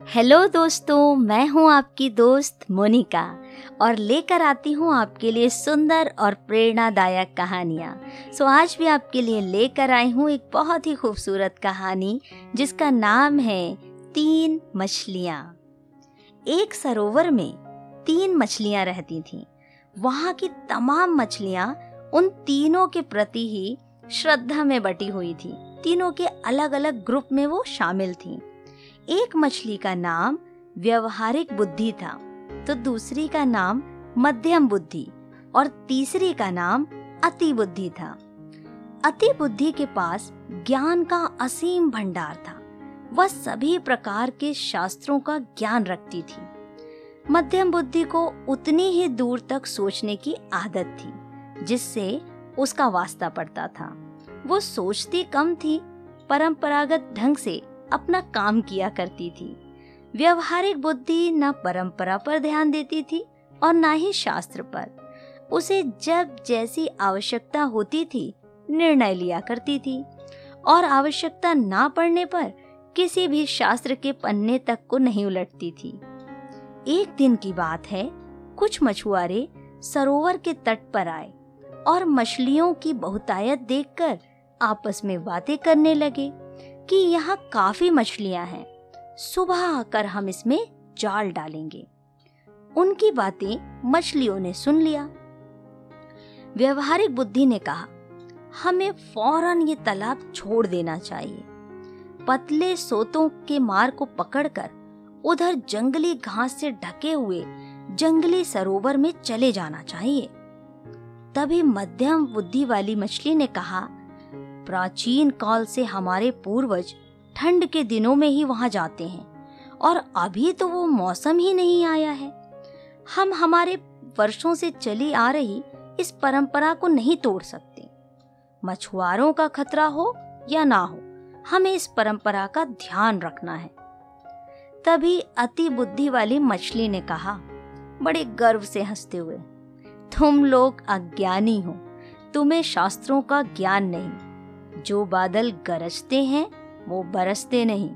Hello दोस्तों, मैं हूँ आपकी दोस्त मोनिका और लेकर आती हूँ आपके लिए सुंदर और प्रेरणादायक कहानियाँ। सो आज भी आपके लिए लेकर आई हूँ एक बहुत ही खूबसूरत कहानी, जिसका नाम है तीन मछलियाँ। एक सरोवर में तीन मछलियाँ रहती थीं। वहाँ की तमाम मछलियाँ उन तीनों के प्रति ही श्रद्धा में बटी हुई थी। तीनों के अलग अलग ग्रुप में वो शामिल थीं। एक मछली का नाम व्यवहारिक बुद्धि था तो दूसरी का नाम मध्यम बुद्धि और तीसरी का नाम अति बुद्धि था। अति बुद्धि के पास ज्ञान का असीम भंडार था। वह सभी प्रकार के शास्त्रों का ज्ञान रखती थी। मध्यम बुद्धि को उतनी ही दूर तक सोचने की आदत थी, जिससे उसका वास्ता पड़ता था। वो सोचती कम थी, परंपरागत ढंग से अपना काम किया करती थी। व्यवहारिक बुद्धि न परंपरा पर ध्यान देती थी और न ही शास्त्र पर। उसे जब जैसी आवश्यकता होती थी, निर्णय लिया करती थी। और आवश्यकता ना पड़ने पर किसी भी शास्त्र के पन्ने तक को नहीं उलटती थी। एक दिन की बात है, कुछ मछुआरे सरोवर के तट पर आए और मछलियों की बहुतायत देखकर आपस में बातें करने लगे। कि यहाँ काफ़ी मछलियाँ हैं। सुबह आकर हम इसमें जाल डालेंगे। उनकी बातें मछलियों ने सुन लिया। व्यवहारिक बुद्धि ने कहा, हमें फ़ौरन ये तालाब छोड़ देना चाहिए। पतले सोतों के मार को पकड़कर उधर जंगली घास से ढके हुए जंगली सरोवर में चले जाना चाहिए। तभी मध्यम बुद्धि वाली मछली ने कहा प्राचीन काल से हमारे पूर्वज ठंड के दिनों में ही वहाँ जाते हैं, और अभी तो वो मौसम ही नहीं आया है। हम हमारे वर्षों से चली आ रही इस परंपरा को नहीं तोड़ सकते। मछुआरों का खतरा हो या ना हो, हमें इस परंपरा का ध्यान रखना है। तभी अति बुद्धि वाली मछली ने कहा, बड़े गर्व से हँसते हुए, तुम लोग अज्ञानी हो, तुम्हें शास्त्रों का ज्ञान नहीं। जो बादल गरजते हैं, वो बरसते नहीं।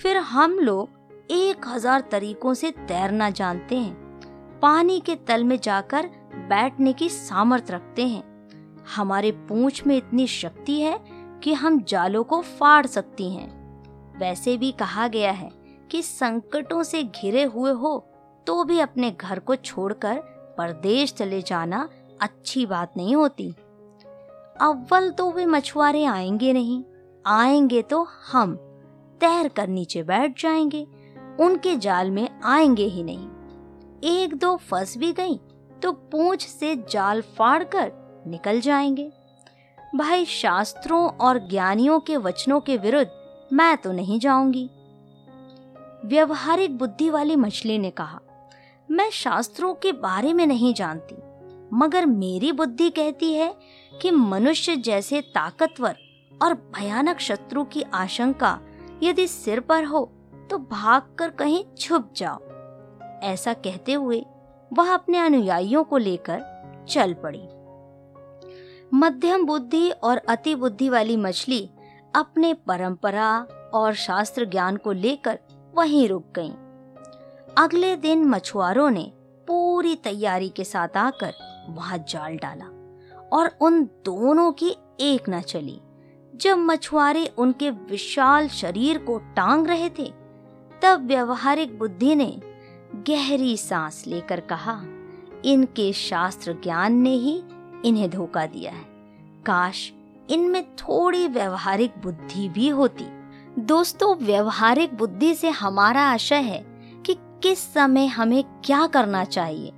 फिर हम लोग एक हज़ार तरीकों से तैरना जानते हैं। पानी के तल में जाकर बैठने की सामर्थ रखते हैं। हमारे पूंछ में इतनी शक्ति है कि हम जालों को फाड़ सकती हैं। वैसे भी कहा गया है कि संकटों से घिरे हुए हो तो भी अपने घर को छोड़कर परदेश चले जाना अच्छी बात नहीं होती। अव्वल तो वे मछुआरे आएँगे नहीं। आएँगे तो हम तैर कर नीचे बैठ जाएँगे। उनके जाल में आएँगे ही नहीं। एक दो फंस भी गई तो पूछ से जाल फाड़ कर निकल जाएँगे। भाई शास्त्रों और ज्ञानियों के वचनों के विरुद्ध मैं तो नहीं जाऊँगी। व्यवहारिक बुद्धि वाली मछली ने कहा, मैं शास्त्रों के बारे में नहीं जानती। मगर मेरी बुद्धि कहती है कि मनुष्य जैसे ताकतवर और भयानक शत्रु की आशंका यदि सिर पर हो तो भागकर कहीं छुप जाओ ऐसा कहते हुए वह अपने अनुयायियों को लेकर चल पड़ी मध्यम बुद्धि और अति बुद्धि वाली मछली अपने परंपरा और शास्त्र ज्ञान को लेकर वहीं रुक गईं। अगले दिन मछुआरों ने पूरी तैयारी के साथ आकर वहाँ जाल डाला और उन दोनों की एक न चली। जब मछुआरे उनके विशाल शरीर को टांग रहे थे, तब व्यवहारिक बुद्धि ने गहरी सांस लेकर कहा, इनके शास्त्र ज्ञान ने ही इन्हें धोखा दिया है। काश इनमें थोड़ी व्यवहारिक बुद्धि भी होती। दोस्तों, व्यवहारिक बुद्धि से हमारा आशय है कि किस समय हमें क्या करना चाहिए।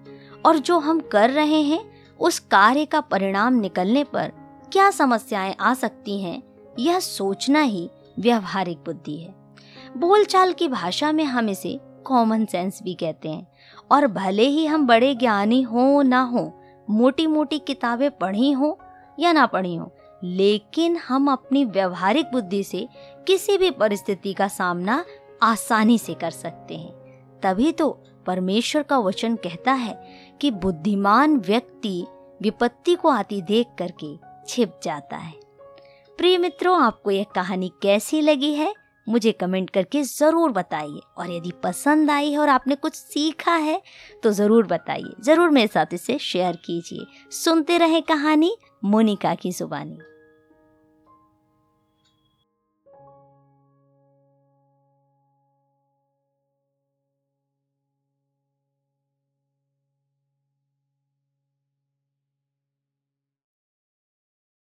और जो हम कर रहे हैं, उस कार्य का परिणाम निकलने पर क्या समस्याएँ आ सकती हैं, यह सोचना ही व्यवहारिक बुद्धि है। बोलचाल की भाषा में हम इसे कॉमन सेंस भी कहते हैं। और भले ही हम बड़े ज्ञानी हो ना हो मोटी मोटी किताबें पढ़ी हो या ना पढ़ी हो, लेकिन हम अपनी व्यवहारिक बुद्धि से किसी भी परिस्थिति का सामना आसानी से कर सकते हैं। तभी तो परमेश्वर का वचन कहता है कि बुद्धिमान व्यक्ति विपत्ति को आती देख करके छिप जाता है। प्रिय मित्रों, आपको यह कहानी कैसी लगी है? मुझे कमेंट करके ज़रूर बताइए। और यदि पसंद आई है और आपने कुछ सीखा है तो ज़रूर बताइए। ज़रूर मेरे साथ इसे शेयर कीजिए। सुनते रहे कहानी मोनिका की जुबानी।